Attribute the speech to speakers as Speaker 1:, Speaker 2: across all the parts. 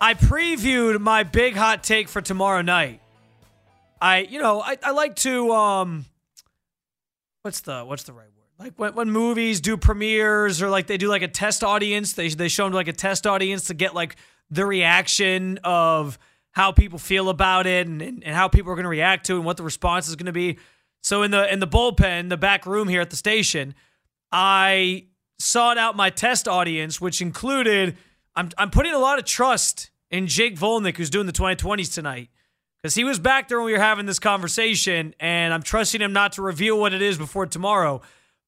Speaker 1: I previewed my big hot take for tomorrow night. I, you know, I, I like to um what's the what's the right word? Like when, when movies do premieres or like they do like a test audience, they they show them like a test audience to get like the reaction of how people feel about it and, and, and how people are going to react to it and what the response is going to be. So in the in the bullpen, the back room here at the station, I sought out my test audience, which included I'm I'm putting a lot of trust in Jake Volnick, who's doing the 2020s tonight. Because he was back there when we were having this conversation, and I'm trusting him not to reveal what it is before tomorrow.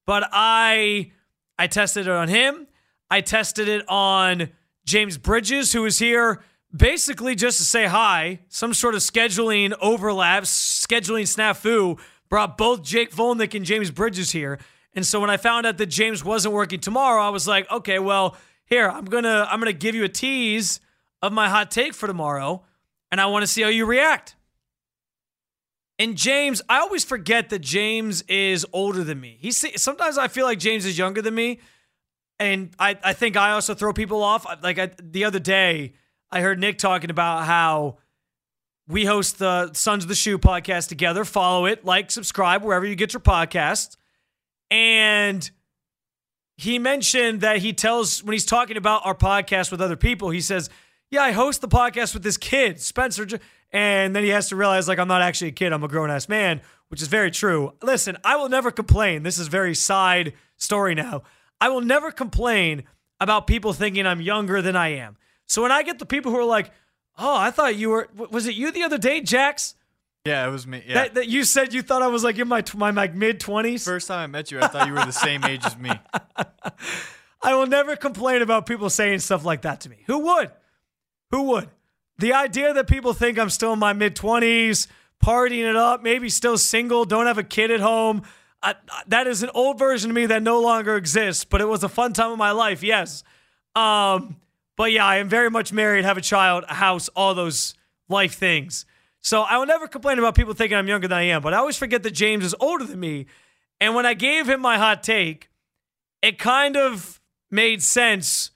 Speaker 1: But I I tested it on him. I tested it on James Bridges, who was here basically just to say hi. Some sort of scheduling overlap, scheduling snafu brought both Jake Volnick and James Bridges here. And so when I found out that James wasn't working tomorrow, I was like, okay, well, here, I'm gonna I'm gonna give you a tease of my hot take for tomorrow, and I want to see how you react. And James, I always forget that James is older than me. He's sometimes I feel like James is younger than me, and I I think I also throw people off. Like I, the other day, I heard Nick talking about how we host the Sons of the Shoe podcast together. Follow it, like, subscribe wherever you get your podcasts. And he mentioned that he tells when he's talking about our podcast with other people, he says, "Yeah, I host the podcast with this kid, Spencer." And then he has to realize, like, I'm not actually a kid; I'm a grown ass man, which is very true. Listen, I will never complain. This is very side story now. I will never complain about people thinking I'm younger than I am. So when I get the people who are like, "Oh, I thought you were," was it you the other day, Jax?
Speaker 2: Yeah, it was me. Yeah.
Speaker 1: That, that you said you thought I was like in my my, my mid twenties.
Speaker 2: First time I met you, I thought you were the same age as me.
Speaker 1: I will never complain about people saying stuff like that to me. Who would? Who would? The idea that people think I'm still in my mid twenties, partying it up, maybe still single, don't have a kid at home. I, that is an old version of me that no longer exists, but it was a fun time of my life. Yes. Um, but yeah, I am very much married, have a child, a house, all those life things. So I will never complain about people thinking I'm younger than I am, but I always forget that James is older than me. And when I gave him my hot take, it kind of made sense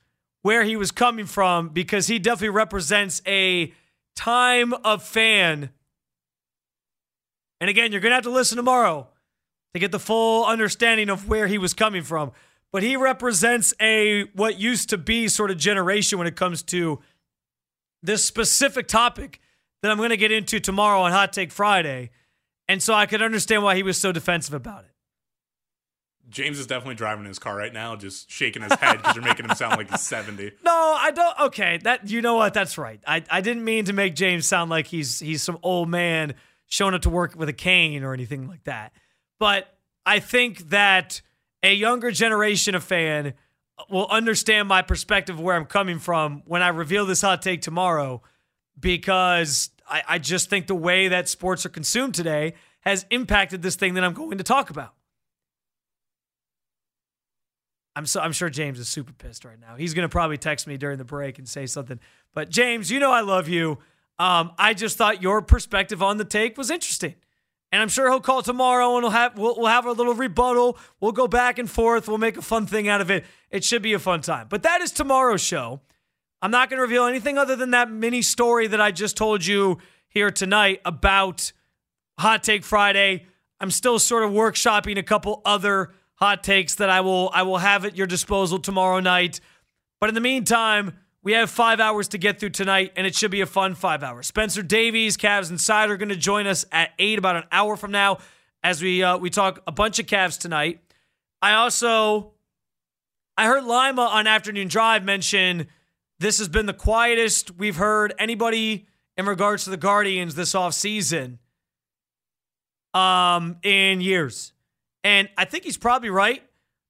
Speaker 1: where he was coming from because he definitely represents a time of fan. And again, you're going to have to listen tomorrow to get the full understanding of where he was coming from. But he represents a what used to be sort of generation when it comes to this specific topic that I'm going to get into tomorrow on Hot Take Friday. And so I could understand why he was so defensive about it.
Speaker 3: James is definitely driving his car right now, just shaking his head because you're making him sound like he's 70.
Speaker 1: No, I don't. Okay, that you know what? That's right. I, I didn't mean to make James sound like he's he's some old man showing up to work with a cane or anything like that. But I think that a younger generation of fan will understand my perspective of where I'm coming from when I reveal this hot take tomorrow because I, I just think the way that sports are consumed today has impacted this thing that I'm going to talk about. I'm so I'm sure James is super pissed right now. He's gonna probably text me during the break and say something. But James, you know I love you. Um, I just thought your perspective on the take was interesting. And I'm sure he'll call tomorrow and we'll have we'll, we'll have a little rebuttal. We'll go back and forth. We'll make a fun thing out of it. It should be a fun time. But that is tomorrow's show. I'm not going to reveal anything other than that mini story that I just told you here tonight about Hot Take Friday. I'm still sort of workshopping a couple other hot takes that I will I will have at your disposal tomorrow night. But in the meantime, we have five hours to get through tonight, and it should be a fun five hours. Spencer Davies, Cavs Insider, are going to join us at eight, about an hour from now, as we uh, we talk a bunch of Cavs tonight. I also I heard Lima on Afternoon Drive mention this has been the quietest we've heard anybody in regards to the Guardians this offseason um, in years. And I think he's probably right,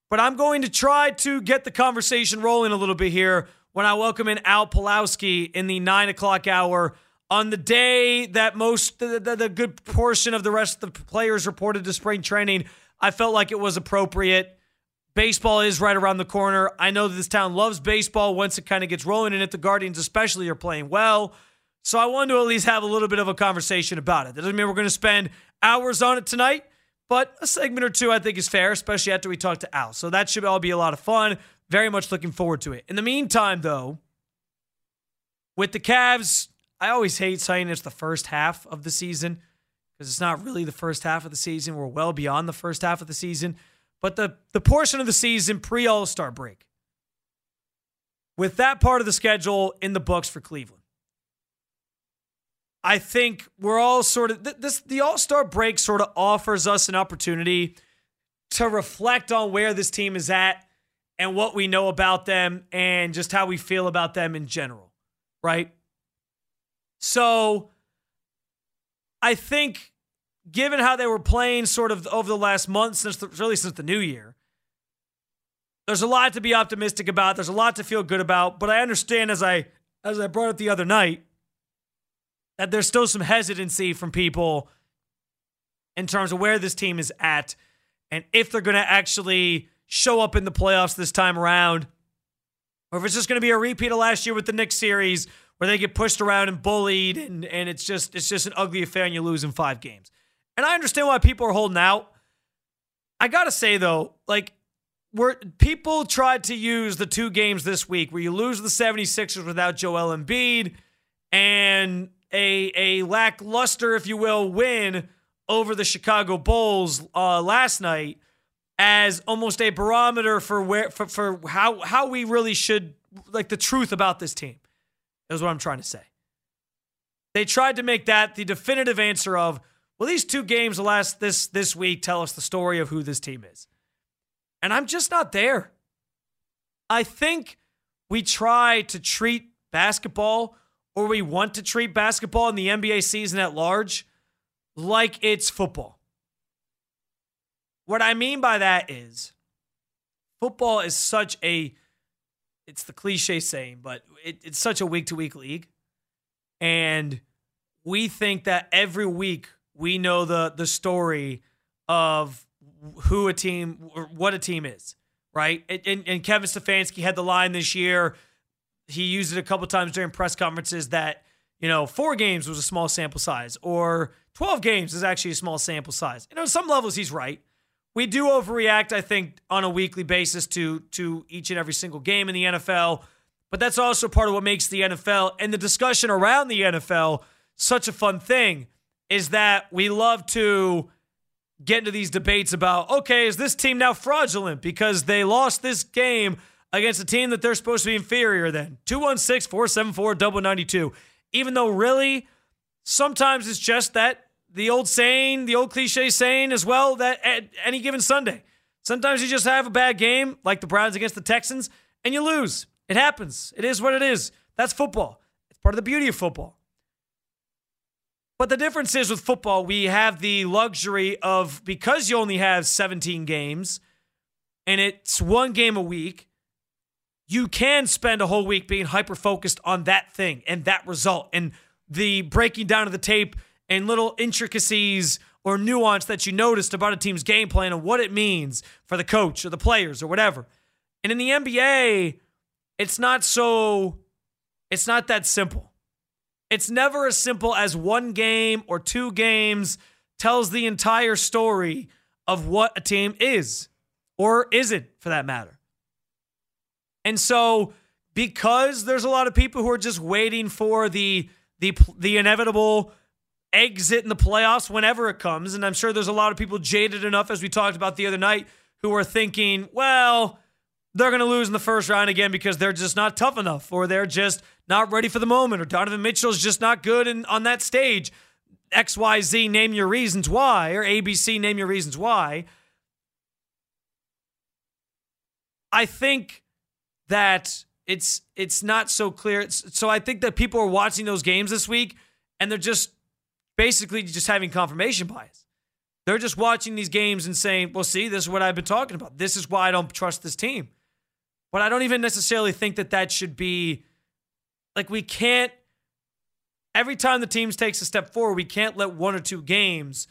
Speaker 1: but I'm going to try to get the conversation rolling a little bit here when I welcome in Al Pawlowski in the nine o'clock hour on the day that most, the, the, the good portion of the rest of the players reported to spring training. I felt like it was appropriate Baseball is right around the corner. I know that this town loves baseball once it kind of gets rolling, and if the Guardians, especially, are playing well. So I wanted to at least have a little bit of a conversation about it. That doesn't mean we're going to spend hours on it tonight, but a segment or two I think is fair, especially after we talk to Al. So that should all be a lot of fun. Very much looking forward to it. In the meantime, though, With the Cavs, I always hate saying it's the first half of the season because it's not really the first half of the season. We're well beyond the first half of the season. But the, the portion of the season pre All Star break, with that part of the schedule in the books for Cleveland, I think we're all sort of this the All-Star break sort of offers us an opportunity to reflect on where this team is at and what we know about them and just how we feel about them in general, right? So I think given how they were playing sort of over the last month since the, really since the new year, there's a lot to be optimistic about. There's a lot to feel good about, but I understand as I as I brought up the other night that there's still some hesitancy from people in terms of where this team is at and if they're going to actually show up in the playoffs this time around, or if it's just going to be a repeat of last year with the Knicks series where they get pushed around and bullied and, and it's just it's just an ugly affair and you lose in five games. And I understand why people are holding out. I gotta say though, like where people tried to use the two games this week where you lose the 76ers without Joel Embiid and a a lackluster, if you will, win over the Chicago Bulls uh, last night as almost a barometer for where for, for how how we really should like the truth about this team. Is what I'm trying to say. They tried to make that the definitive answer of well, these two games last this this week tell us the story of who this team is. And I'm just not there. I think we try to treat basketball or we want to treat basketball in the NBA season at large like it's football. What I mean by that is football is such a it's the cliche saying, but it, it's such a week to week league. And we think that every week we know the the story of who a team or what a team is, right? And, and Kevin Stefanski had the line this year he used it a couple times during press conferences that you know four games was a small sample size or 12 games is actually a small sample size. And on some levels he's right. We do overreact i think on a weekly basis to to each and every single game in the nfl but that's also part of what makes the nfl and the discussion around the nfl such a fun thing is that we love to get into these debates about okay is this team now fraudulent because they lost this game against a team that they're supposed to be inferior than. 216 474 92. Even though, really, sometimes it's just that the old saying, the old cliche saying as well, that at any given Sunday, sometimes you just have a bad game, like the Browns against the Texans, and you lose. It happens. It is what it is. That's football. It's part of the beauty of football. But the difference is with football, we have the luxury of because you only have 17 games and it's one game a week, you can spend a whole week being hyper focused on that thing and that result and the breaking down of the tape and little intricacies or nuance that you noticed about a team's game plan and what it means for the coach or the players or whatever. And in the NBA, it's not so it's not that simple. It's never as simple as one game or two games tells the entire story of what a team is or isn't for that matter. And so, because there's a lot of people who are just waiting for the the the inevitable exit in the playoffs whenever it comes, and I'm sure there's a lot of people jaded enough, as we talked about the other night, who are thinking, well, they're going to lose in the first round again because they're just not tough enough, or they're just not ready for the moment, or Donovan Mitchell's just not good on that stage. XYZ, name your reasons why, or ABC, name your reasons why. I think that it's it's not so clear. It's, so I think that people are watching those games this week and they're just basically just having confirmation bias. They're just watching these games and saying, "Well, see, this is what I've been talking about. This is why I don't trust this team." But I don't even necessarily think that that should be like we can't every time the teams takes a step forward, we can't let one or two games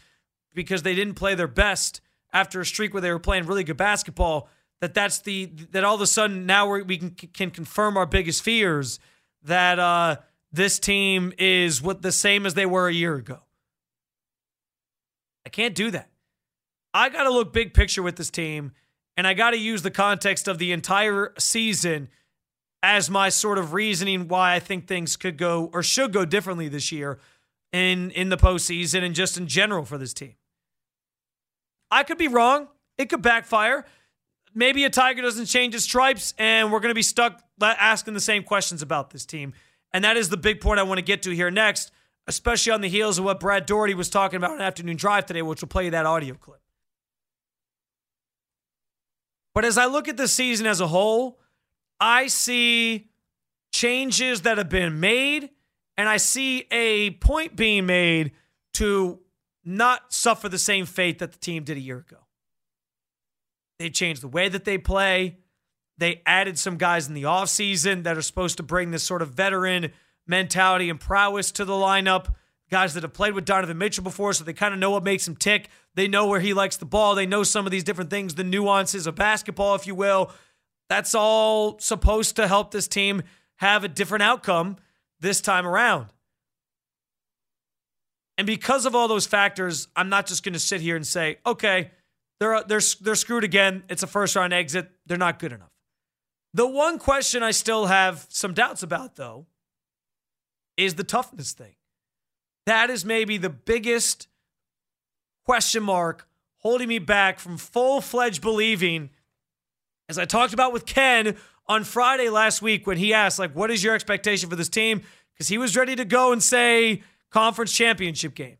Speaker 1: because they didn't play their best after a streak where they were playing really good basketball that that's the that all of a sudden now we can can confirm our biggest fears that uh, this team is what the same as they were a year ago. I can't do that. I got to look big picture with this team, and I got to use the context of the entire season as my sort of reasoning why I think things could go or should go differently this year in in the postseason and just in general for this team. I could be wrong. It could backfire. Maybe a Tiger doesn't change his stripes, and we're going to be stuck asking the same questions about this team. And that is the big point I want to get to here next, especially on the heels of what Brad Daugherty was talking about on afternoon drive today, which will play you that audio clip. But as I look at the season as a whole, I see changes that have been made, and I see a point being made to not suffer the same fate that the team did a year ago. They changed the way that they play. They added some guys in the offseason that are supposed to bring this sort of veteran mentality and prowess to the lineup. Guys that have played with Donovan Mitchell before, so they kind of know what makes him tick. They know where he likes the ball. They know some of these different things, the nuances of basketball, if you will. That's all supposed to help this team have a different outcome this time around. And because of all those factors, I'm not just going to sit here and say, okay, they're, uh, they're, they're screwed again. It's a first round exit. They're not good enough. The one question I still have some doubts about, though, is the toughness thing. That is maybe the biggest question mark holding me back from full fledged believing, as I talked about with Ken on Friday last week when he asked, like, what is your expectation for this team? Because he was ready to go and say conference championship game.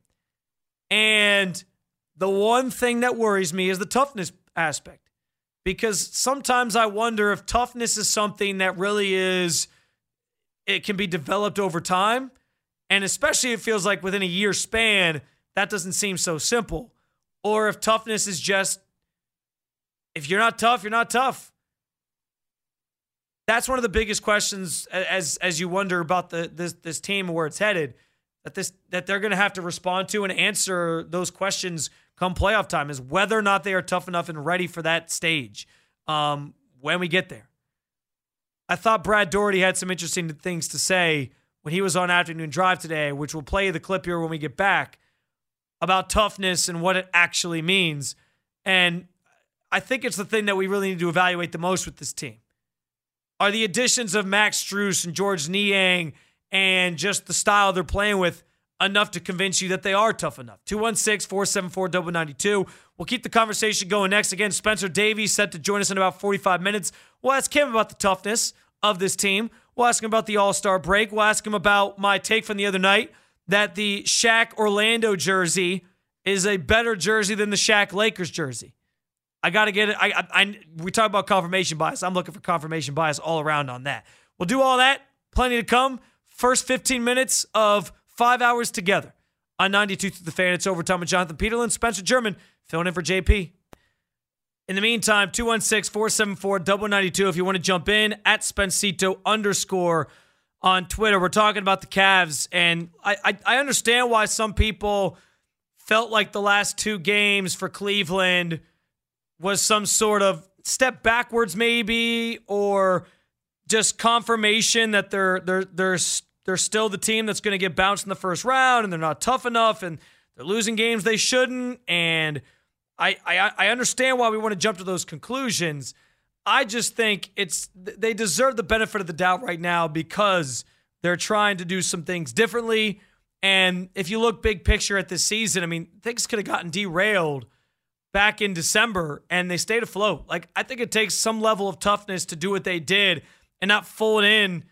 Speaker 1: And the one thing that worries me is the toughness aspect. Because sometimes I wonder if toughness is something that really is, it can be developed over time. And especially it feels like within a year span, that doesn't seem so simple. Or if toughness is just, if you're not tough, you're not tough. That's one of the biggest questions as as you wonder about the this this team and where it's headed. That this that they're going to have to respond to and answer those questions come playoff time is whether or not they are tough enough and ready for that stage um, when we get there. I thought Brad Daugherty had some interesting things to say when he was on afternoon drive today, which we'll play the clip here when we get back about toughness and what it actually means. And I think it's the thing that we really need to evaluate the most with this team. Are the additions of Max Strus and Georges Niang and just the style they're playing with enough to convince you that they are tough enough? 216 474 92. We'll keep the conversation going next. Again, Spencer Davies set to join us in about 45 minutes. We'll ask him about the toughness of this team. We'll ask him about the All Star break. We'll ask him about my take from the other night that the Shaq Orlando jersey is a better jersey than the Shaq Lakers jersey. I got to get it. I, I, I, we talk about confirmation bias. I'm looking for confirmation bias all around on that. We'll do all that. Plenty to come. First 15 minutes of five hours together on 92 to the fan. It's overtime with Jonathan Peterlin, Spencer German filling in for JP. In the meantime, 216 474 92 if you want to jump in at Spencito underscore on Twitter. We're talking about the Cavs, and I, I, I understand why some people felt like the last two games for Cleveland was some sort of step backwards, maybe, or just confirmation that they're they're they're they're still the team that's going to get bounced in the first round, and they're not tough enough, and they're losing games they shouldn't. And I I, I understand why we want to jump to those conclusions. I just think it's they deserve the benefit of the doubt right now because they're trying to do some things differently. And if you look big picture at this season, I mean, things could have gotten derailed back in December and they stayed afloat. Like I think it takes some level of toughness to do what they did and not fold in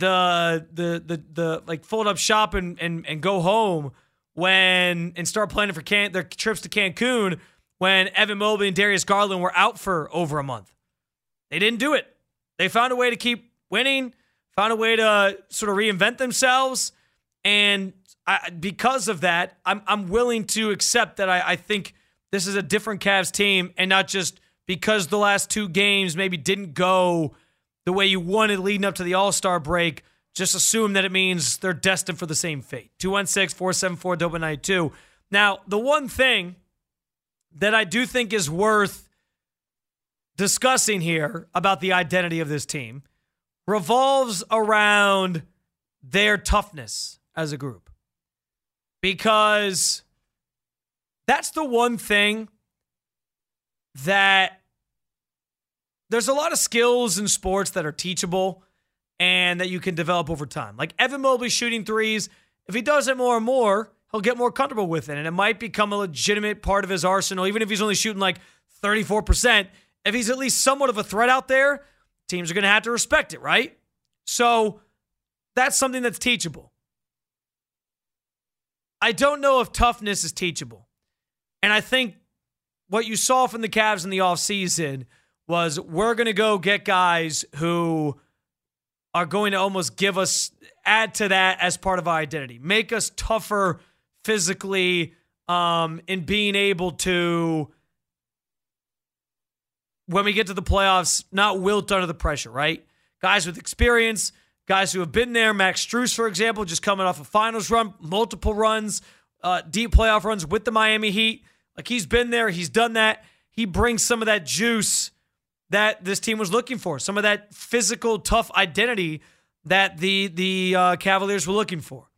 Speaker 1: the the the the like fold up shop and and, and go home when and start planning for Can- their trips to Cancun when Evan Mobley and Darius Garland were out for over a month. They didn't do it. They found a way to keep winning, found a way to sort of reinvent themselves. And I, because of that, I'm, I'm willing to accept that I, I think this is a different Cavs team and not just because the last two games maybe didn't go the way you wanted leading up to the All Star break. Just assume that it means they're destined for the same fate. 216 474 92. Now, the one thing that I do think is worth discussing here about the identity of this team revolves around their toughness as a group. Because that's the one thing that there's a lot of skills in sports that are teachable. and that you can develop over time. Like Evan Mobley shooting threes, if he does it more and more, he'll get more comfortable with it. And it might become a legitimate part of his arsenal, even if he's only shooting like 34%. If he's at least somewhat of a threat out there, teams are going to have to respect it, right? So that's something that's teachable. I don't know if toughness is teachable. And I think what you saw from the Cavs in the offseason was we're going to go get guys who are going to almost give us, add to that as part of our identity, make us tougher physically um, in being able to, when we get to the playoffs, not wilt under the pressure, right? Guys with experience, guys who have been there. Max Strus, for example, just coming off a finals run, multiple runs, uh, deep playoff runs with the Miami Heat. Like he's been there, he's done that. He brings some of that juice that this team was looking for, some of that physical, tough identity that the the uh, Cavaliers were looking for,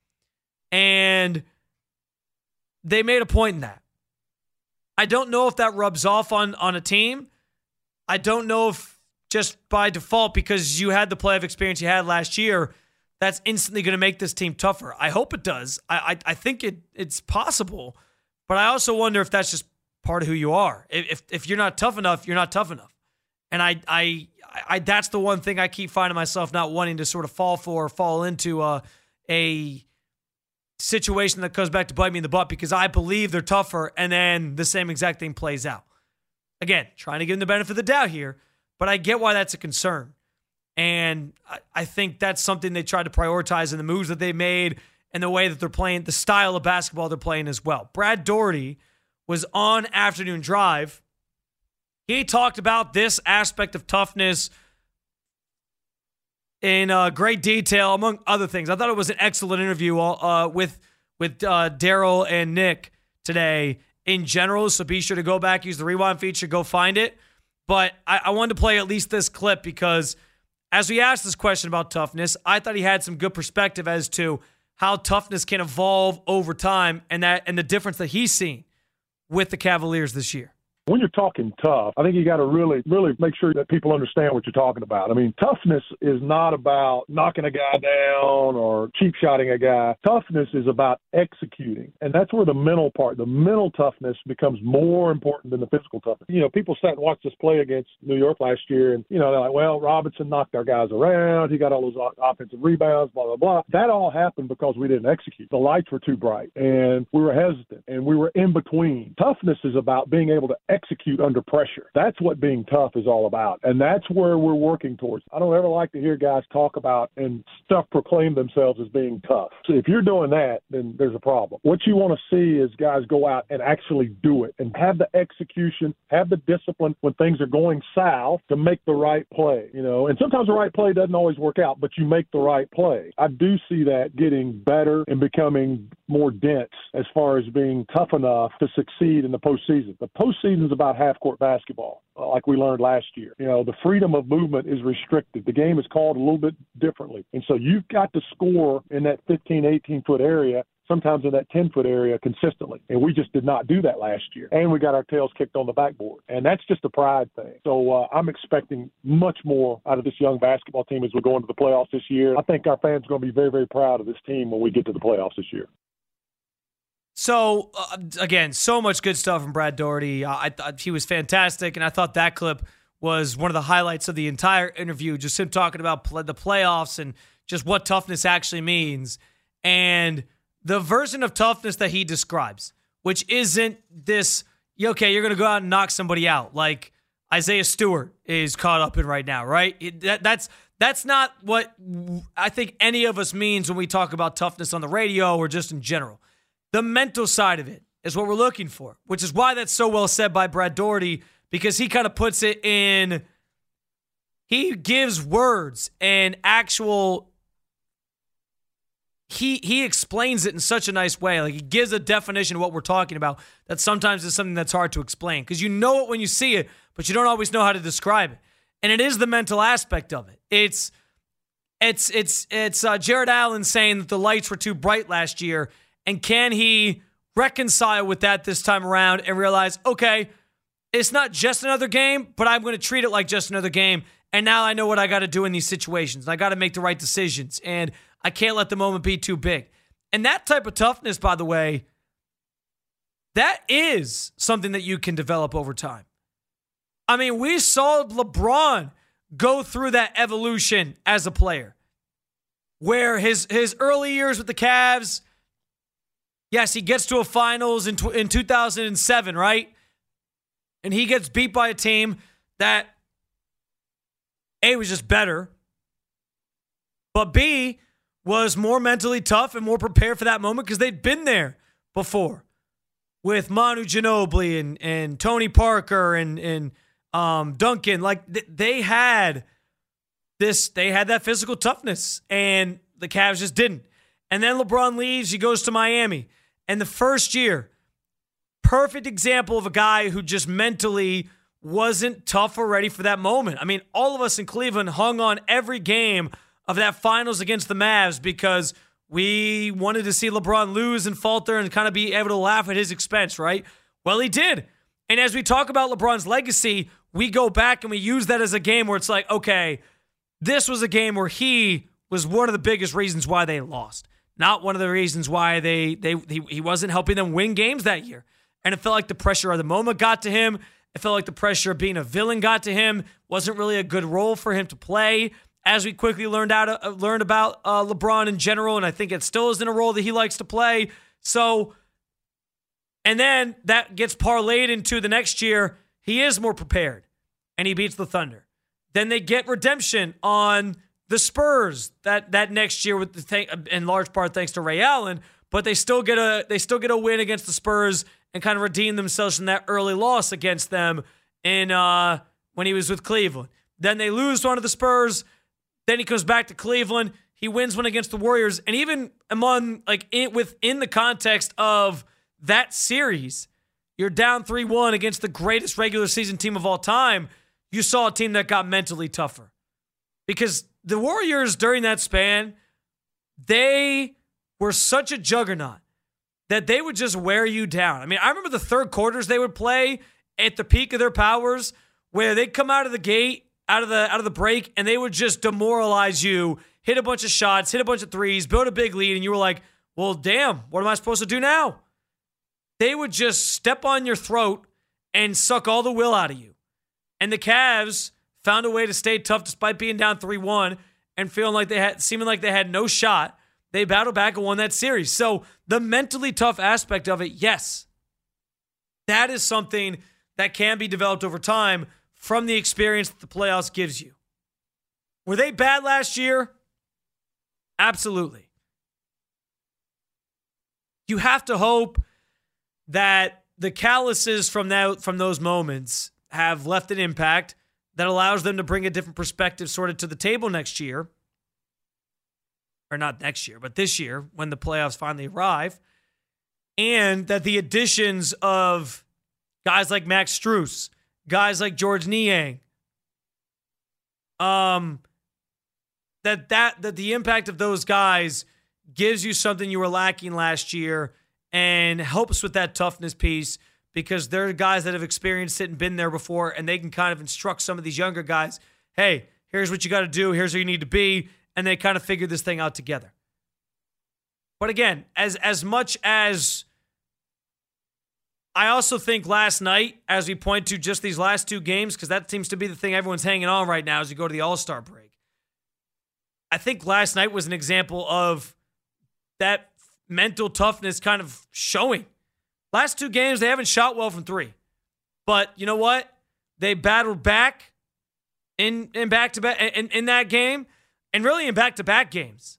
Speaker 1: and they made a point in that. I don't know if that rubs off on on a team. I don't know if just by default because you had the playoff experience you had last year, that's instantly going to make this team tougher. I hope it does. I I, I think it it's possible, but I also wonder if that's just part of who you are. If if you're not tough enough, you're not tough enough. And I, I, I, that's the one thing I keep finding myself not wanting to sort of fall for or fall into a, a situation that comes back to bite me in the butt because I believe they're tougher and then the same exact thing plays out. Again, trying to give them the benefit of the doubt here, but I get why that's a concern. And I, I think that's something they tried to prioritize in the moves that they made and the way that they're playing, the style of basketball they're playing as well. Brad Daugherty was on afternoon drive he talked about this aspect of toughness in uh, great detail, among other things. I thought it was an excellent interview uh, with with uh, Daryl and Nick today in general. So be sure to go back, use the rewind feature, go find it. But I, I wanted to play at least this clip because as we asked this question about toughness, I thought he had some good perspective as to how toughness can evolve over time and that and the difference that he's seen with the Cavaliers this year.
Speaker 4: When you're talking tough, I think you got to really, really make sure that people understand what you're talking about. I mean, toughness is not about knocking a guy down or cheap shotting a guy. Toughness is about executing. And that's where the mental part, the mental toughness becomes more important than the physical toughness. You know, people sat and watched us play against New York last year, and, you know, they're like, well, Robinson knocked our guys around. He got all those offensive rebounds, blah, blah, blah. That all happened because we didn't execute. The lights were too bright, and we were hesitant, and we were in between. Toughness is about being able to execute under pressure. That's what being tough is all about. And that's where we're working towards. I don't ever like to hear guys talk about and stuff proclaim themselves as being tough. So if you're doing that, then there's a problem. What you want to see is guys go out and actually do it and have the execution, have the discipline when things are going south to make the right play, you know. And sometimes the right play doesn't always work out, but you make the right play. I do see that getting better and becoming more dense as far as being tough enough to succeed in the postseason. The postseason is about half court basketball, uh, like we learned last year. You know, the freedom of movement is restricted. The game is called a little bit differently. And so you've got to score in that 15, 18 foot area sometimes in that 10 foot area consistently. And we just did not do that last year. And we got our tails kicked on the backboard. And that's just a pride thing. So uh, I'm expecting much more out of this young basketball team as we go into the playoffs this year. I think our fans are going to be very, very proud of this team when we get to the playoffs this year.
Speaker 1: So uh, again, so much good stuff from Brad Daugherty. I thought he was fantastic, and I thought that clip was one of the highlights of the entire interview. Just him talking about the playoffs and just what toughness actually means, and the version of toughness that he describes, which isn't this. Okay, you're to go out and knock somebody out like Isaiah Stewart is caught up in right now, right? It, that, that's that's not what I think any of us means when we talk about toughness on the radio or just in general. The mental side of it is what we're looking for, which is why that's so well said by Brad Daugherty because he kind of puts it in. He gives words and actual. He he explains it in such a nice way. Like he gives a definition of what we're talking about. That sometimes is something that's hard to explain because you know it when you see it, but you don't always know how to describe it. And it is the mental aspect of it. It's it's it's it's uh, Jarrett Allen saying that the lights were too bright last year and can he reconcile with that this time around and realize, okay, it's not just another game, but I'm going to treat it like just another game And now I know what I got to do in these situations. I got to make the right decisions. And I can't let the moment be too big. And that type of toughness, by the way, that is something that you can develop over time. I mean, we saw LeBron go through that evolution as a player where his his early years with the Cavs, yes, he gets to a finals in, in 2007, right? And he gets beat by a team that A was just better, but B was more mentally tough and more prepared for that moment because they'd been there before with Manu Ginobili and, and Tony Parker and, and um, Duncan. Like th- they had this, they had that physical toughness, and the Cavs just didn't. And then LeBron leaves, he goes to Miami. And the first year, perfect example of a guy who just mentally wasn't tough or ready for that moment. I mean, all of us in Cleveland hung on every game of that finals against the Mavs because we wanted to see LeBron lose and falter and kind of be able to laugh at his expense, right? Well, he did. And as we talk about LeBron's legacy, we go back and we use that as a game where it's like, okay, this was a game where he was one of the biggest reasons why they lost. Not one of the reasons why they they he, he wasn't helping them win games that year. And it felt like the pressure of the moment got to him. It felt like the pressure of being a villain got to him. Wasn't really a good role for him to play as we quickly learned out uh, learned about uh, LeBron in general, and I think it still isn't a role that he likes to play. So, and then that gets parlayed into the next year. He is more prepared, and he beats the Thunder. Then they get redemption on the Spurs that that next year with the thing, in large part thanks to Ray Allen. But they still get a they still get a win against the Spurs and kind of redeem themselves from that early loss against them in uh, when he was with Cleveland. Then they lose one of the Spurs. Then he comes back to Cleveland. He wins one against the Warriors, and even among like in, within the context of that series, you're down three one against the greatest regular season team of all time. You saw a team that got mentally tougher because the Warriors during that span, they were such a juggernaut that they would just wear you down. I mean, I remember the third quarters they would play at the peak of their powers, where they'd come out of the gate out of the out of the break and they would just demoralize you, hit a bunch of shots, hit a bunch of threes, build a big lead, and you were like, well, damn, what am I supposed to do now? They would just step on your throat and suck all the will out of you. And the Cavs found a way to stay tough despite being down 3-1 and feeling like they had seeming like they had no shot. They battled back and won that series. So the mentally tough aspect of it, yes. That is something that can be developed over time from the experience that the playoffs gives you. Were they bad last year? Absolutely. You have to hope that the calluses from that from those moments have left an impact that allows them to bring a different perspective sort of to the table next year. Or not next year, but this year when the playoffs finally arrive. And that the additions of guys like Max Strus, guys like Georges Niang. Um, that that that the impact of those guys gives you something you were lacking last year and helps with that toughness piece because they're guys that have experienced it and been there before and they can kind of instruct some of these younger guys hey here's what you got to do here's where you need to be and they kind of figure this thing out together but again as as much as I also think last night, as we point to just these last two games, because that seems to be the thing everyone's hanging on right now as you go to the All Star break. I think last night was an example of that mental toughness kind of showing. Last two games, they haven't shot well from three. But you know what? They battled back in in back to back in, in that game and really in back to back games.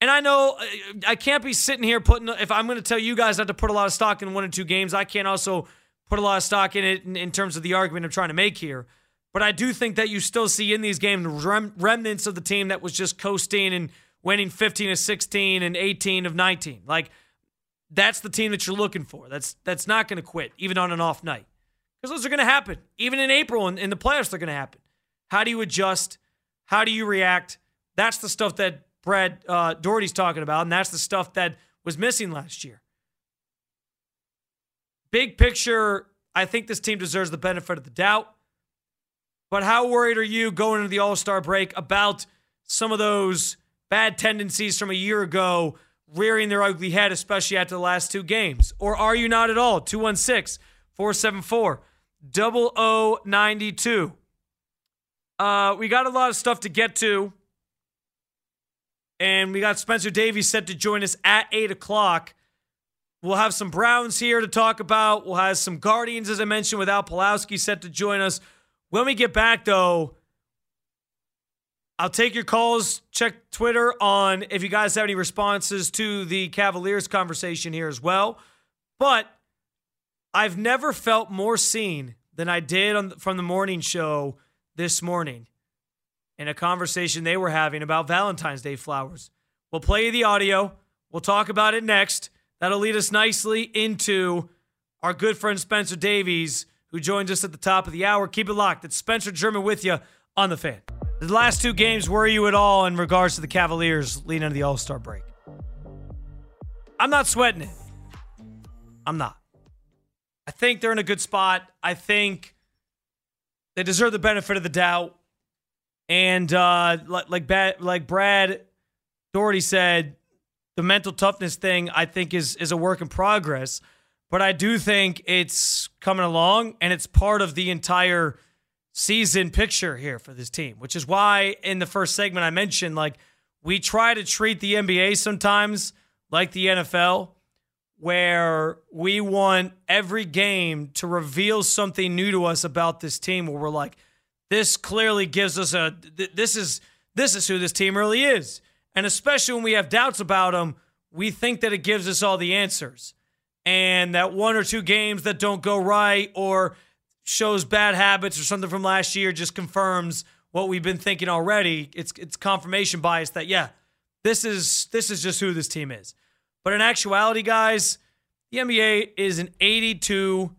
Speaker 1: And I know uh, I can't be sitting here putting, if I'm going to tell you guys not to put a lot of stock in one or two games, I can't also put a lot of stock in it in, in terms of the argument I'm trying to make here. But I do think that you still see in these games rem- remnants of the team that was just coasting and winning 15 of 16 and 18 of 19. Like, that's the team that you're looking for. That's that's not going to quit, even on an off night. Because those are going to happen. Even in April and in the playoffs, they're going to happen. How do you adjust? How do you react? That's the stuff that Brad uh, Daugherty's talking about, and that's the stuff that was missing last year. Big picture, I think this team deserves the benefit of the doubt. But how worried are you going into the All Star break about some of those bad tendencies from a year ago rearing their ugly head, especially after the last two games? Or are you not at all? 216 474 0092. Uh, we got a lot of stuff to get to. And we got Spencer Davies set to join us at 8 o'clock. We'll have some Browns here to talk about. We'll have some Guardians, as I mentioned, with Al Pawlowski set to join us. When we get back, though, I'll take your calls. Check Twitter on if you guys have any responses to the Cavaliers conversation here as well. But I've never felt more seen than I did on, from the morning show this morning in a conversation they were having about Valentine's Day flowers. We'll play the audio. We'll talk about it next. That'll lead us nicely into our good friend Spencer Davies, who joins us at the top of the hour. Keep it locked. It's Spencer German with you on the fan. The last two games worry you at all in regards to the Cavaliers leading into the All Star break? I'm not sweating it. I'm not. I think they're in a good spot. I think they deserve the benefit of the doubt. And uh, like like Brad Daugherty said, the mental toughness thing I think is is a work in progress, but I do think it's coming along and it's part of the entire season picture here for this team, which is why in the first segment I mentioned like we try to treat the NBA sometimes like the NFL where we want every game to reveal something new to us about this team where we're like this clearly gives us a this is this is who this team really is and especially when we have doubts about them, we think that it gives us all the answers. And that one or two games that don't go right or shows bad habits or something from last year just confirms what we've been thinking already. It's it's confirmation bias that yeah, this is this is just who this team is. But in actuality, guys, the NBA is an 82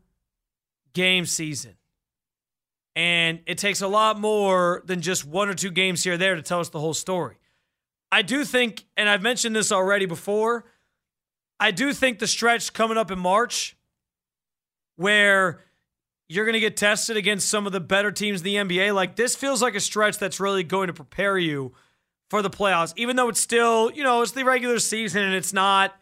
Speaker 1: game season. And it takes a lot more than just one or two games here or there to tell us the whole story. I do think, and I've mentioned this already before, I do think the stretch coming up in March where you're going to get tested against some of the better teams in the NBA, like this feels like a stretch that's really going to prepare you for the playoffs, even though it's still, you know, it's the regular season and it's not,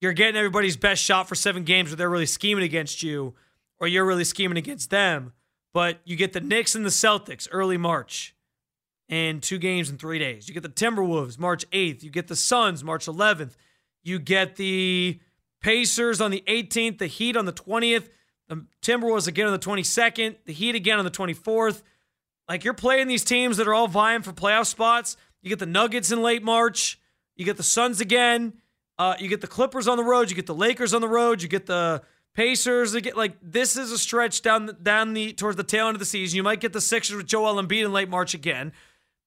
Speaker 1: you're getting everybody's best shot for seven games where they're really scheming against you or you're really scheming against them. But you get the Knicks and the Celtics early March and two games in three days. You get the Timberwolves March 8th. You get the Suns March 11th. You get the Pacers on the 18th, the Heat on the 20th, the Timberwolves again on the 22nd, the Heat again on the 24th. Like you're playing these teams that are all vying for playoff spots. You get the Nuggets in late March. You get the Suns again. Uh, you get the Clippers on the road. You get the Lakers on the road. You get the Pacers. Get like this is a stretch down down the towards the tail end of the season. You might get the Sixers with Joel Embiid in late March again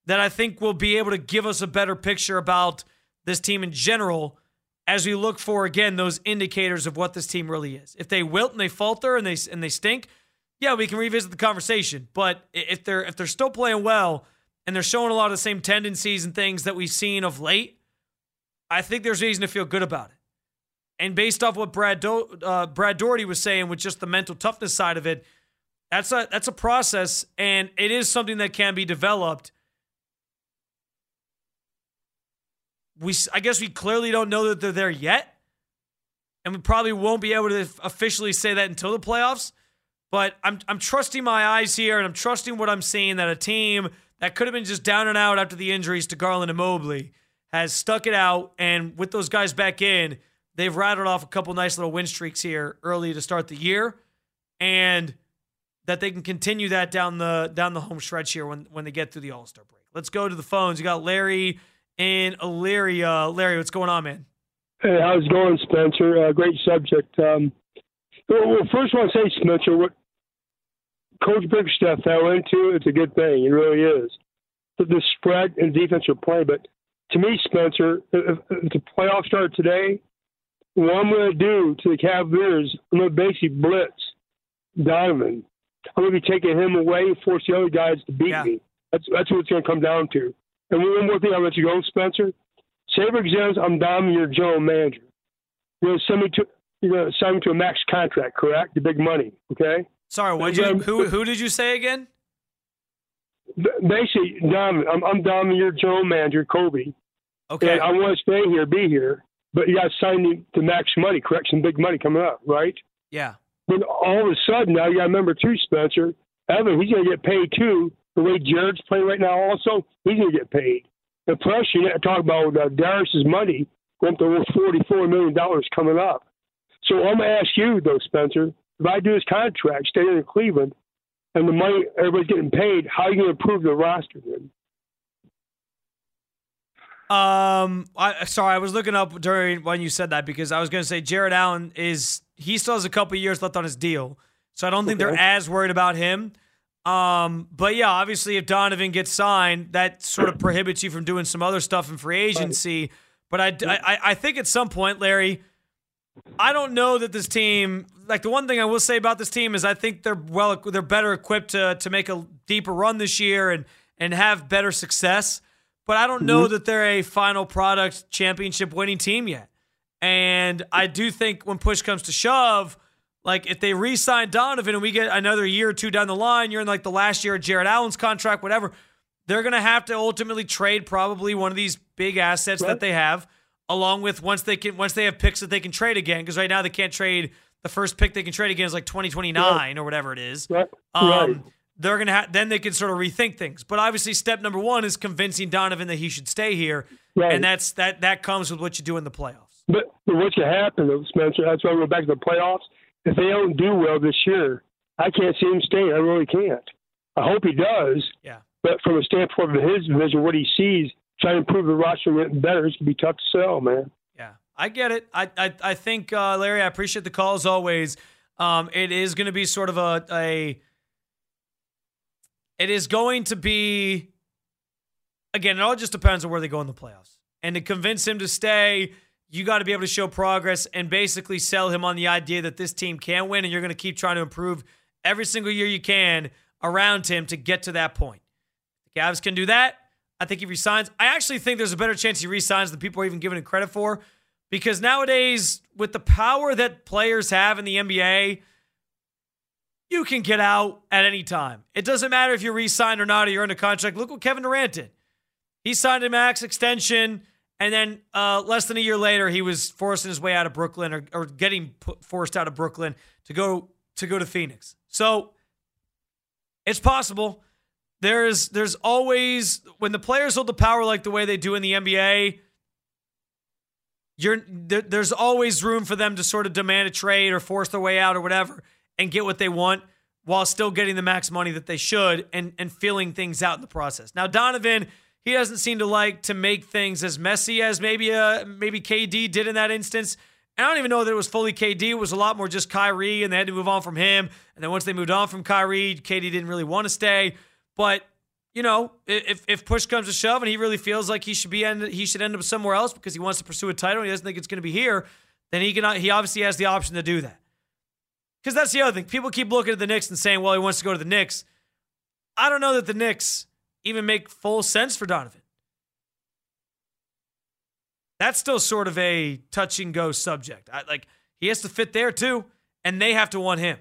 Speaker 1: that I think will be able to give us a better picture about this team in general as we look for again those indicators of what this team really is. If they wilt and they falter and they and they stink, yeah, we can revisit the conversation. But if they're if they're still playing well and they're showing a lot of the same tendencies and things that we've seen of late, I think there's reason to feel good about it. And based off what Brad Do- uh, Brad Daugherty was saying with just the mental toughness side of it, that's a that's a process and it is something that can be developed. We I guess we clearly don't know that they're there yet. And we probably won't be able to officially say that until the playoffs. But I'm I'm trusting my eyes here and I'm trusting what I'm seeing that a team that could have been just down and out after the injuries to Garland and Mobley has stuck it out and with those guys back in, they've rattled off a couple nice little win streaks here early to start the year and that they can continue that down the down the home stretch here when when they get through the All-Star break. Let's go to the phones. You got Larry in Elyria. Larry, what's going on, man?
Speaker 5: Hey, how's it going, Spencer? Uh, great subject. Um, well, first I want to say, Spencer, what Coach Bickerstaff fell into, it's a good thing. It really is. The, the spread and defense are playing, but to me, Spencer, if, if the playoffs start today, what I'm going to do to the Cavaliers, I'm going to basically blitz Donovan. I'm going to be taking him away, and force the other guys to beat yeah. me. That's that's what it's going to come down to. And one more thing, I'll let you go, Spencer. Say, for example, I'm Dom, your general manager. You're going to send me to you're going to sign me to a max contract, correct? The big money, okay?
Speaker 1: Sorry, what you who who did you say again?
Speaker 5: Basically, Dom, I'm, I'm Dom, your general manager, Koby.
Speaker 1: Okay.
Speaker 5: And I want to stay here, be here, but you got to sign me to max money, correct? Some big money coming up, right?
Speaker 1: Yeah.
Speaker 5: But all of a sudden, now you got to remember too, Spencer. Evan, he's going to get paid too. The way Jarrett's playing right now, also, he's going to get paid. And plus, you talk about uh, Darius's money going up to over $44 million coming up. So I'm going to ask you, though, Spencer, if I do this contract, stay in Cleveland, and the money everybody's getting paid, how are you going to improve the roster then?
Speaker 1: Um, I sorry, I was looking up during when you said that because I was going to say Jarrett Allen is he still has a couple years left on his deal, so I don't think they're as worried about him. Um, but yeah, obviously, if Donovan gets signed, that sort of prohibits you from doing some other stuff in free agency. But I, I, I think at some point, Larry, I don't know that this team. Like the one thing I will say about this team is I think they're well, they're better equipped to to make a deeper run this year and and have better success. But I don't know mm-hmm. that they're a final product championship winning team yet. And I do think when push comes to shove, like if they re-sign Donovan and we get another year or two down the line, you're in like the last year of Jarrett Allen's contract, whatever. They're gonna have to ultimately trade probably one of these big assets right. that they have along with once they can once they have picks that they can trade again because right now they can't trade the first pick they can trade again is like 2029 right. or whatever it is.
Speaker 5: Right.
Speaker 1: Um,
Speaker 5: right.
Speaker 1: They're gonna ha- then they can sort of rethink things. But obviously, step number one is convincing Donovan that he should stay here,
Speaker 5: right.
Speaker 1: and that's that that comes with what you do in the playoffs.
Speaker 5: But, what can happen, Spencer? That's why we're back to the playoffs. If they don't do well this year, I can't see him staying. I really can't. I hope he does.
Speaker 1: Yeah.
Speaker 5: But from a standpoint of his vision, what he sees, trying to improve the roster went better, it's gonna be tough to sell, man.
Speaker 1: Yeah, I get it. I I, I think uh, Larry, I appreciate the call as always. Um, it is going to be sort of a, a it is going to be again, it all just depends on where they go in the playoffs. And to convince him to stay, you got to be able to show progress and basically sell him on the idea that this team can win and you're going to keep trying to improve every single year you can around him to get to that point. The Cavs can do that. I think he resigns. I actually think there's a better chance he resigns than people are even giving him credit for because nowadays, with the power that players have in the NBA, you can get out at any time. It doesn't matter if you're re signed or not or you're under contract. Look what Kevin Durant did. He signed a max extension, and then uh, less than a year later, he was forcing his way out of Brooklyn or, or getting put, forced out of Brooklyn to go to go to Phoenix. So it's possible. There's there's always when the players hold the power like the way they do in the NBA, you're there, there's always room for them to sort of demand a trade or force their way out or whatever and get what they want while still getting the max money that they should and and filling things out in the process. Now Donovan, he doesn't seem to like to make things as messy as maybe uh maybe KD did in that instance. I don't even know that it was fully KD. It was a lot more just Kyrie, and they had to move on from him. And then once they moved on from Kyrie, KD didn't really want to stay. But you know, if if push comes to shove and he really feels like he should be end, he should end up somewhere else because he wants to pursue a title and he doesn't think it's going to be here, then he can he obviously has the option to do that. Because that's the other thing. People keep looking at the Knicks and saying, "Well, he wants to go to the Knicks." I don't know that the Knicks even make full sense for Donovan. That's still sort of a touch and go subject. I, like he has to fit there too, and they have to want him.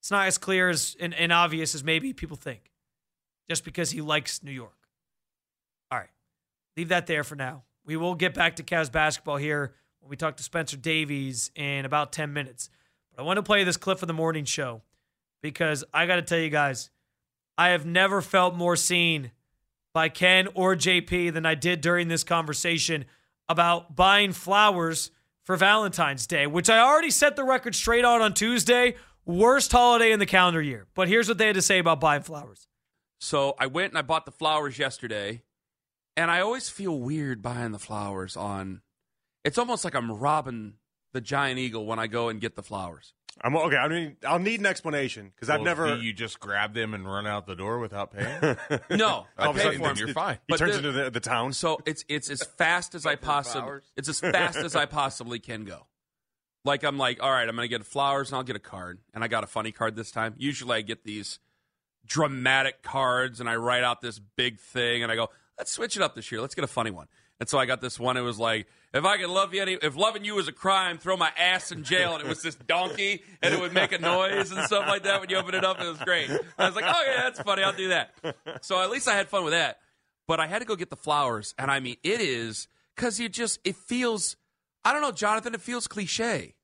Speaker 1: It's not as clear as and, and obvious as maybe people think just because he likes New York. All right. Leave that there for now. We will get back to Cavs basketball here when we talk to Spencer Davies in about 10 minutes. But I want to play this clip for the morning show because I got to tell you guys, I have never felt more seen by Ken or JP than I did during this conversation about buying flowers for Valentine's Day, which I already set the record straight on on Tuesday. Worst holiday in the calendar year. But here's what they had to say about buying flowers.
Speaker 6: So I went and I bought the flowers yesterday, and I always feel weird buying the flowers on. It's almost like I'm robbing the giant eagle when I go and get the flowers.
Speaker 7: I'm okay. I mean, I'll need an explanation because I've never.
Speaker 8: Do you just grab them and run out the door without paying?
Speaker 6: no, I pay for them.
Speaker 8: You're fine.
Speaker 7: He turns into the, the town.
Speaker 6: So it's it's as fast as I possibly it's as fast as I possibly can go. Like I'm like, all right, I'm gonna get flowers and I'll get a card, and I got a funny card this time. Usually I get these dramatic cards and I write out this big thing and I go, let's switch it up this year. Let's get a funny one. And so I got this one. It was like, if I could love you, any, if loving you was a crime, throw my ass in jail. And it was this donkey, and it would make a noise and stuff like that when you open it up. It was great. I was like, oh yeah, that's funny. I'll do that. So at least I had fun with that. But I had to go get the flowers, and I mean, it is because you just it feels. I don't know, Jonathan. It feels cliche.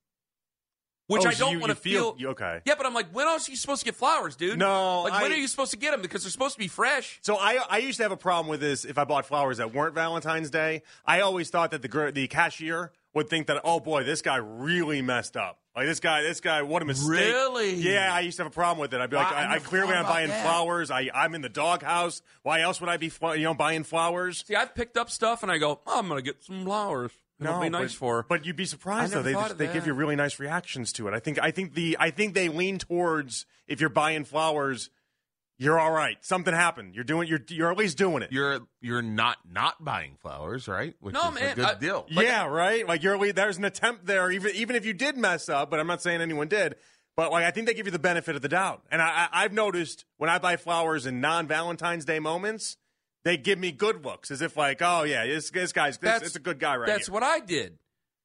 Speaker 6: Which
Speaker 7: Oh,
Speaker 6: I
Speaker 7: so
Speaker 6: don't want to
Speaker 7: feel-
Speaker 6: feel.
Speaker 7: you- okay.
Speaker 6: Yeah, but I'm like, when else are you supposed to get flowers, dude?
Speaker 7: No,
Speaker 6: Like, when are you supposed to get them? Because they're supposed to be fresh.
Speaker 7: So I I used to have a problem with this if I bought flowers that weren't Valentine's Day. I always thought that the the cashier would think that oh boy this guy really messed up. Like this guy this guy what a mistake.
Speaker 6: Really?
Speaker 7: Yeah, I used to have a problem with it. I'd be like
Speaker 6: Wow, I
Speaker 7: I, I clearly am buying
Speaker 6: that.
Speaker 7: flowers. I I'm in the doghouse. Why else would I be you know buying flowers?
Speaker 6: See, I've picked up stuff and I go, oh, I'm going to get some flowers. It'll be nice
Speaker 7: but,
Speaker 6: for.
Speaker 7: But you'd be surprised though. They just, they give you really nice reactions to it. I think I think the I think they lean towards if you're buying flowers, you're all right. Something happened. You're doing you're you're at least doing it.
Speaker 8: You're you're not not buying flowers, right? Which
Speaker 6: No,
Speaker 8: is
Speaker 6: man,
Speaker 8: a good
Speaker 6: I-
Speaker 8: deal.
Speaker 7: yeah, right. Like you're le- there's an attempt there, even even if you did mess up. But I'm not saying anyone did. But like I think they give you the benefit of the doubt. And I, I I've noticed when I buy flowers in non Valentine's Day moments, they give me good looks, as if like, oh yeah, this this guy's this,
Speaker 6: That's-
Speaker 7: it's a good guy right
Speaker 6: That's
Speaker 7: here.
Speaker 6: what I did.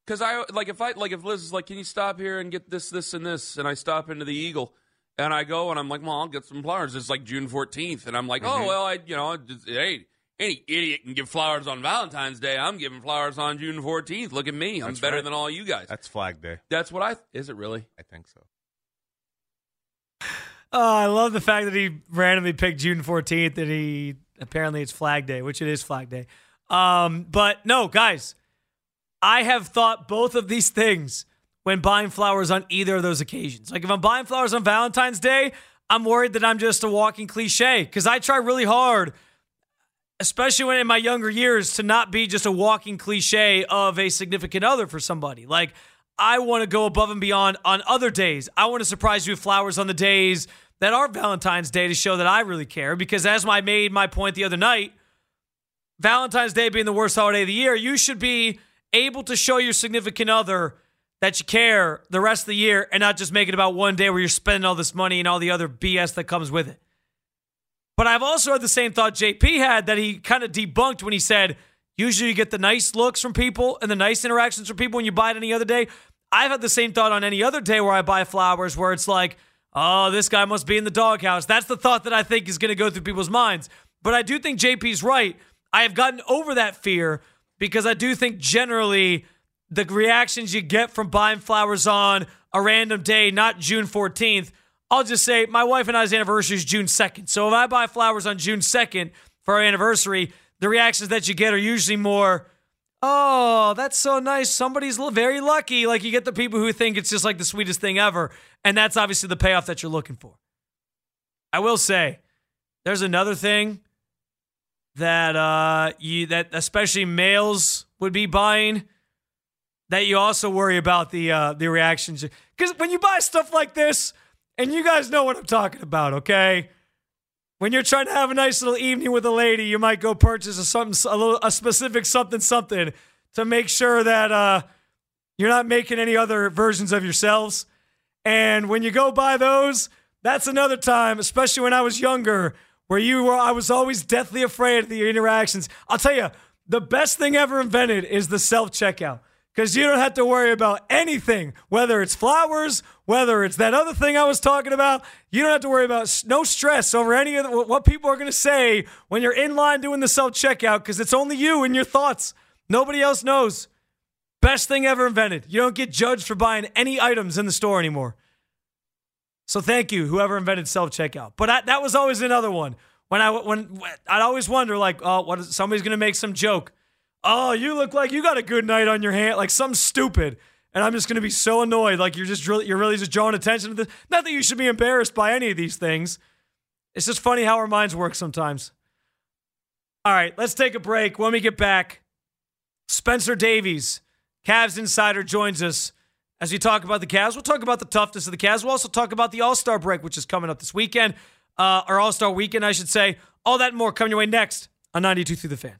Speaker 6: Because I like if I like if Liz is like, can you stop here and get this, this, and this, and I stop into the Eagle, and I go and I'm like, well, I'll get some flowers. It's like June 14th, and I'm like,
Speaker 7: Mm-hmm.
Speaker 6: oh well, I you know, just, hey, any idiot can give flowers on Valentine's Day. I'm giving flowers on June 14th. Look at me, I'm
Speaker 7: That's
Speaker 6: better
Speaker 7: right.
Speaker 6: than all you guys.
Speaker 8: That's Flag Day.
Speaker 6: That's what I. Is it really?
Speaker 8: I think so.
Speaker 1: Oh, I love the fact that he randomly picked June 14th. That he apparently it's Flag Day, which it is Flag Day. Um, but no, guys, I have thought both of these things when buying flowers on either of those occasions. Like if I'm buying flowers on Valentine's Day, I'm worried that I'm just a walking cliche because I try really hard, especially when in my younger years, to not be just a walking cliche of a significant other for somebody. Like I want to go above and beyond on other days. I want to surprise you with flowers on the days that are Valentine's Day to show that I really care. Because as I made my point the other night, Valentine's Day being the worst holiday of the year, you should be able to show your significant other that you care the rest of the year and not just make it about one day where you're spending all this money and all the other BS that comes with it. But I've also had the same thought JP had that he kind of debunked when he said, usually you get the nice looks from people and the nice interactions from people when you buy it any other day. I've had the same thought on any other day where I buy flowers where it's like, oh, this guy must be in the doghouse. That's the thought that I think is going to go through people's minds. But I do think JP's right. I have gotten over that fear because I do think generally the reactions you get from buying flowers on a random day, not June 14th, I'll just say my wife and I's anniversary is June 2nd. So if I buy flowers on June 2nd for our anniversary, the reactions that you get are usually more, oh, that's so nice. Somebody's very lucky. Like you get the people who think it's just like the sweetest thing ever. And that's obviously the payoff that you're looking for. I will say, there's another thing that uh you that especially males would be buying that you also worry about the uh the reactions because when you buy stuff like this and you guys know what i'm talking about okay when you're trying to have a nice little evening with a lady you might go purchase a something a little a specific something something to make sure that uh you're not making any other versions of yourselves. And when you go buy those that's another time especially when i was younger where you were i was always deathly afraid of the interactions. I'll tell you the best thing ever invented is the self-checkout because you don't have to worry about anything whether it's flowers whether it's that other thing i was talking about you don't have to worry about no stress over any of the, what people are going to say when you're in line doing the self-checkout because it's only you and your thoughts nobody else knows best thing ever invented you don't get judged for buying any items in the store anymore so thank you, whoever invented self checkout. But I, that was always another one. When I when I'd always wonder, like, oh, what is somebody's gonna make some joke? Oh, you look like you got a good night on your hand, like something stupid, and I'm just gonna be so annoyed. Like you're just really, you're really just drawing attention to this. Not that you should be embarrassed by any of these things. It's just funny how our minds work sometimes. All right, let's take a break. When we get back, Spencer Davies, Cavs insider, joins us as we talk about the Cavs. We'll talk about the toughness of the Cavs. We'll also talk about the All Star break, which is coming up this weekend, uh, or All Star weekend, I should say. All that and more coming your way next on 92 through the fan.